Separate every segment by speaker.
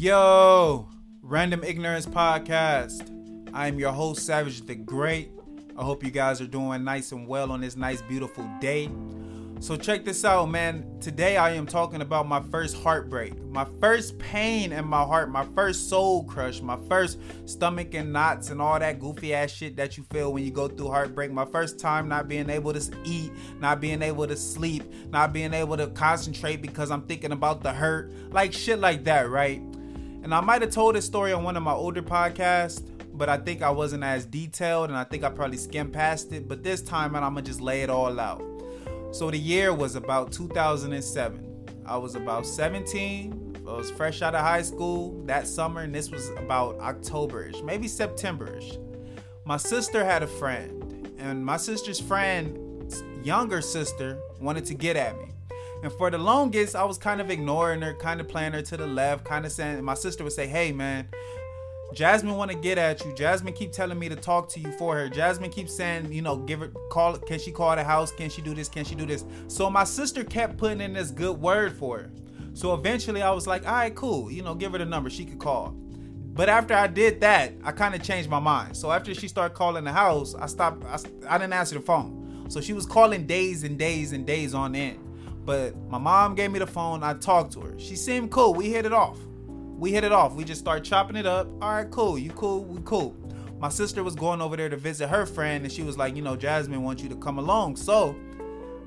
Speaker 1: Yo, Random Ignorance Podcast. I am your host, Savage the Great. I hope you guys are doing nice and well on this nice, beautiful day. So, check this out, man. Today, I am talking about my first heartbreak, my first pain in my heart, my first soul crush, my first stomach and knots, and all that goofy ass shit that you feel when you go through heartbreak. My first time not being able to eat, not being able to sleep, not being able to concentrate because I'm thinking about the hurt, like shit like that, right? And I might have told this story on one of my older podcasts, but I think I wasn't as detailed and I think I probably skimmed past it. But this time, I'm gonna just lay it all out. So the year was about 2007. I was about 17. I was fresh out of high school that summer, and this was about Octoberish, maybe Septemberish. My sister had a friend, and my sister's friend's younger sister wanted to get at me. And for the longest, I was kind of ignoring her, kind of playing her to the left, kind of saying, my sister would say, hey man, Jasmine want to get at you. Jasmine keep telling me to talk to you for her. Jasmine keeps saying, you know, give her call. Can she call the house? Can she do this? Can she do this? So my sister kept putting in this good word for her. So eventually I was like, all right, cool. You know, give her the number. She could call. But after I did that, I kind of changed my mind. So after she started calling the house, I stopped. I, I didn't answer the phone. So she was calling days and days and days on end. But my mom gave me the phone. I talked to her. She seemed cool. We hit it off we hit it off. We just start chopping it up. All right, cool. You cool? We cool. My sister was going over there to visit her friend, and she was like, you know, Jasmine wants you to come along. So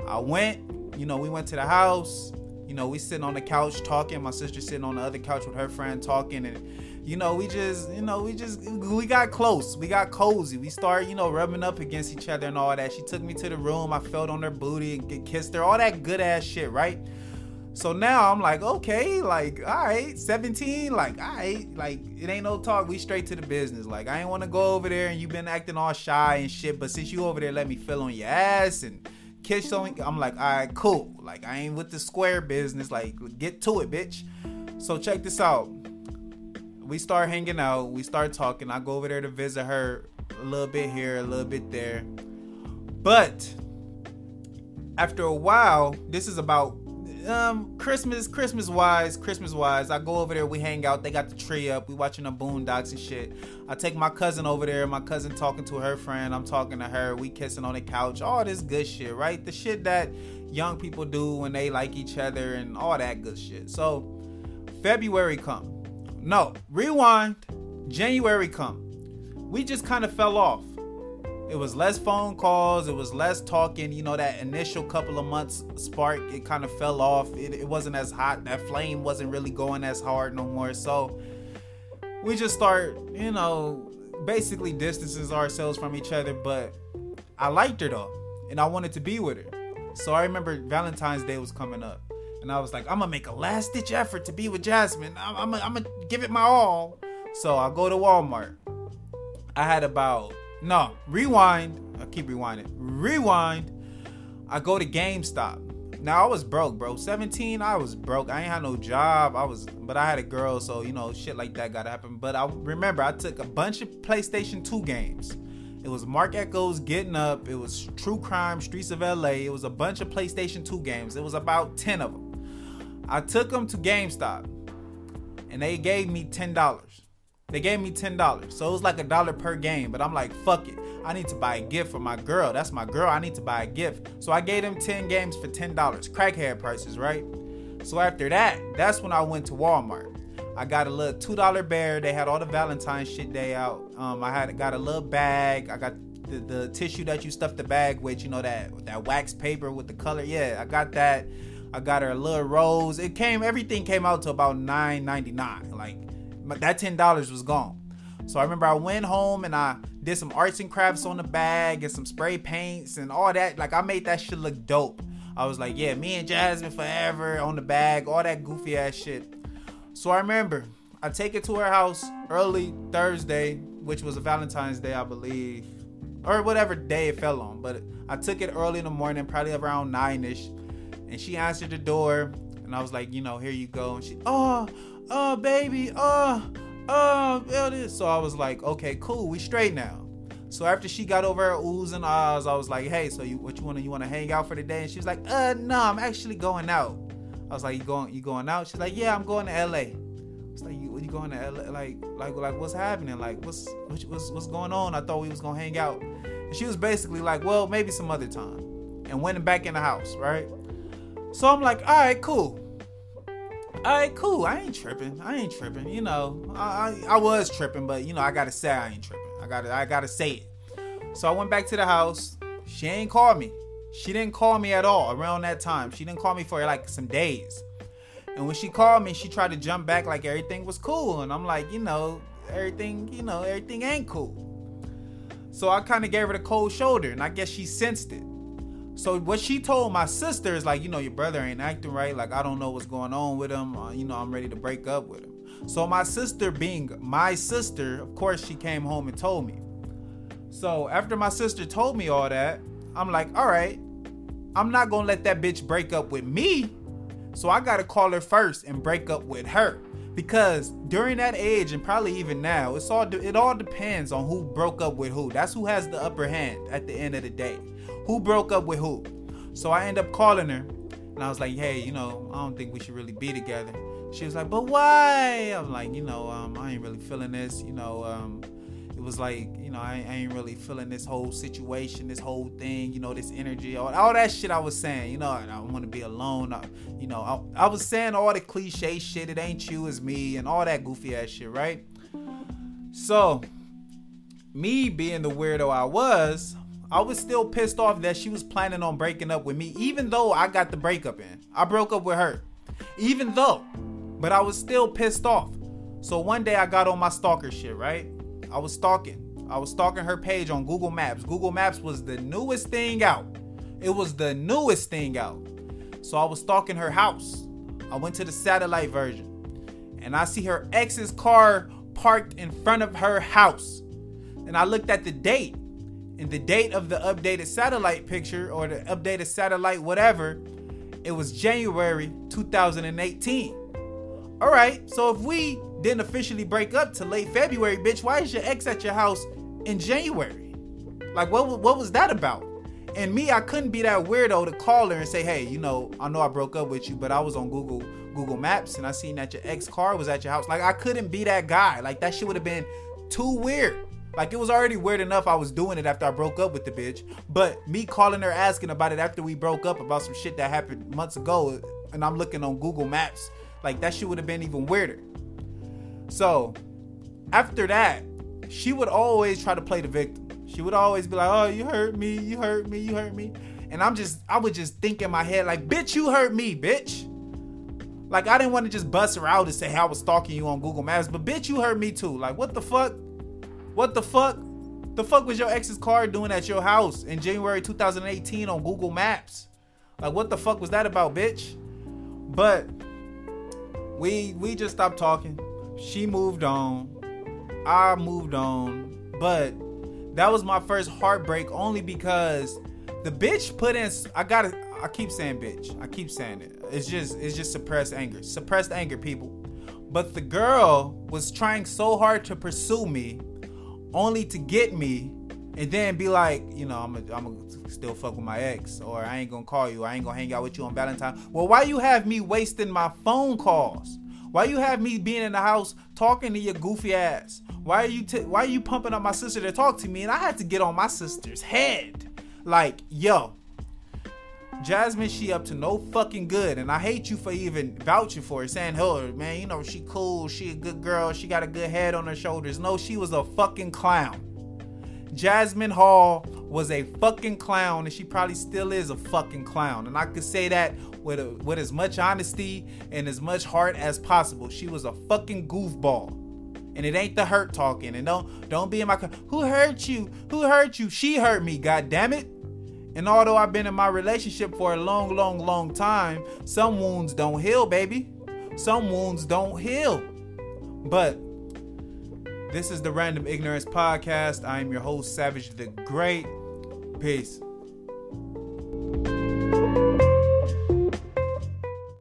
Speaker 1: I went. You know, we went to the house. You know, we sitting on the couch talking. My sister sitting on the other couch with her friend talking, and you know, we just, you know, we just, we got close. We got cozy. We started, you know, rubbing up against each other and all that. She took me to the room. I felt on her booty and kissed her. All that good ass shit, right? So now I'm like, okay, like, all right, 17, like, all right, like, it ain't no talk. We straight to the business. Like, I ain't want to go over there and you been acting all shy and shit, but since you over there, let me feel on your ass and kiss on. I'm like, all right, cool. Like, I ain't with the square business. Like, get to it, bitch. So check this out. We start hanging out. We start talking. I go over there to visit her a little bit here, a little bit there. But after a while, this is about um Christmas, Christmas wise, Christmas wise, I go over there, we hang out, they got the tree up, we watching the boondocks and shit. I take my cousin over there, my cousin talking to her friend, I'm talking to her, we kissing on the couch, all this good shit, right? The shit that young people do when they like each other and all that good shit. So February come. No, rewind. January come. We just kind of fell off it was less phone calls it was less talking you know that initial couple of months spark it kind of fell off. It, it wasn't as hot that flame wasn't really going as hard no more. So we just start you know basically distances ourselves from each other but i liked her though and i wanted to be with her. So i remember valentine's day was coming up and i was like i'm gonna make a last ditch effort to be with jasmine. I'm, I'm, I'm gonna give it my all. So i go to walmart. I had about no, rewind. I keep rewinding. Rewind. I go to GameStop. Now I was broke, bro. 17, I was broke. I ain't had no job. I was, but I had a girl, so you know, shit like that gotta happen. But I remember I took a bunch of PlayStation 2 games. It was Mark Ecko's Getting Up. It was True Crime, Streets of LA. It was a bunch of PlayStation 2 games. It was about 10 of them. I took them to GameStop and they gave me $10. They gave me $10. So it was like a dollar per game. But I'm like, fuck it. I need to buy a gift for my girl. That's my girl. I need to buy a gift. So I gave them 10 games for $10. Crackhead prices, right? So after that, that's when I went to Walmart. I got a little $2 bear. They had all the Valentine's shit day out. Um, I had got a little bag. I got the, the tissue that you stuff the bag with, you know, that that wax paper with the color. Yeah, I got that. I got her a little rose. It came, everything came out to about $9.99. Like that ten dollars was gone. So I remember I went home and I did some arts and crafts on the bag and some spray paints and all that. Like I made that shit look dope. I was like, yeah, me and Jasmine forever on the bag, all that goofy ass shit. So I remember I take it to her house early Thursday, which was a Valentine's Day, I believe, or whatever day it fell on. But I took it early in the morning, probably around nine ish, and she answered the door, and I was like, you know, here you go. And she, oh, oh baby, oh, oh, So I was like, okay, cool, we straight now. So after she got over her oohs and ahs, I was like, hey, so you what you wanna you wanna hang out for the day? And she was like, uh no, I'm actually going out. I was like, you going you going out? She's like, yeah, I'm going to LA. I was like, you, you going to LA? Like, like, like, what's happening? Like, what's what's what's going on? I thought we was gonna hang out." And she was basically like, "Well, maybe some other time," and went back in the house, right? So I'm like, "All right, cool." All right, cool. I ain't tripping. I ain't tripping. You know, I, I, I was tripping, but you know, I gotta say I ain't tripping. I gotta I gotta say it. So I went back to the house. She ain't called me. She didn't call me at all around that time. She didn't call me for like some days. And when she called me, she tried to jump back like everything was cool. And I'm like, you know, everything, you know, everything ain't cool. So I kind of gave her the cold shoulder, and I guess she sensed it. So what she told my sister is like, you know, your brother ain't acting right. Like I don't know what's going on with him. Uh, you know, I'm ready to break up with him. So my sister, being my sister, of course, she came home and told me. So after my sister told me all that, I'm like, all right, I'm not gonna let that bitch break up with me. So I gotta call her first and break up with her. Because during that age and probably even now, it's all it all depends on who broke up with who. That's who has the upper hand at the end of the day. Who broke up with who? So I end up calling her and I was like, hey, you know, I don't think we should really be together. She was like, but why? I'm like, you know, um, I ain't really feeling this. You know, um, it was like, you know, I, I, ain't really feeling this whole situation, this whole thing, you know, this energy, all, all that shit I was saying, you know, I, I want to be alone. I, you know, I, I was saying all the cliche shit, it ain't you, it's me, and all that goofy ass shit, right? So, me being the weirdo I was, I was still pissed off that she was planning on breaking up with me, even though I got the breakup in. I broke up with her. Even though but I was still pissed off. So one day I got on my stalker shit, right? I was stalking. I was stalking her page on Google Maps. Google Maps was the newest thing out. It was the newest thing out. So I was stalking her house. I went to the satellite version. And I see her ex's car parked in front of her house. And I looked at the date. And the date of the updated satellite picture or the updated satellite whatever, it was January 2018. All right, so if we didn't officially break up till late February, bitch, why is your ex at your house in January? Like, what what was that about? And me, I couldn't be that weirdo to call her and say, hey, you know, I know I broke up with you, but I was on Google Google Maps and I seen that your ex car was at your house. Like, I couldn't be that guy. Like, that shit would have been too weird. Like it was already weird enough I was doing it after I broke up with the bitch. But me calling her asking about it after we broke up about some shit that happened months ago, and I'm looking on Google Maps like that shit would have been even weirder. So after that, she would always try to play the victim. She would always be like, "Oh, you hurt me, you hurt me, you hurt me," and I'm just, I would just think in my head like, "Bitch, you hurt me, bitch." Like I didn't want to just bust her out and say, hey, I was stalking you on Google Maps, but bitch, you hurt me too. Like what the fuck? What the fuck? The fuck was your ex's car doing at your house in January 2018 on Google Maps? Like what the fuck was that about, bitch? But we we just stopped talking. She moved on. I moved on. But that was my first heartbreak only because the bitch put in I gotta I keep saying bitch. I keep saying it. It's just it's just suppressed anger. Suppressed anger, people. But the girl was trying so hard to pursue me only to get me and then be like, you know, I'm I'm still fuck with my ex, or I ain't gonna call you, I ain't gonna hang out with you on Valentine. Well, why you have me wasting my phone calls? Why you have me being in the house talking to your goofy ass? Why are you t- why are you pumping up my sister to talk to me? And I had to get on my sister's head, like, yo, Jasmine, she up to no fucking good, and I hate you for even vouching for her, saying, "Oh man, you know she cool, she a good girl, she got a good head on her shoulders." No, she was a fucking clown. Jasmine Hall was a fucking clown, and she probably still is a fucking clown. And I could say that with a, with as much honesty and as much heart as possible. She was a fucking goofball. And it ain't the hurt talking. And don't don't be in my who hurt you? Who hurt you? She hurt me, god damn it. And although I've been in my relationship for a long, long, long time, some wounds don't heal, baby. Some wounds don't heal. But this is the Random Ignorance Podcast. I am your host, Savage the Great. Peace.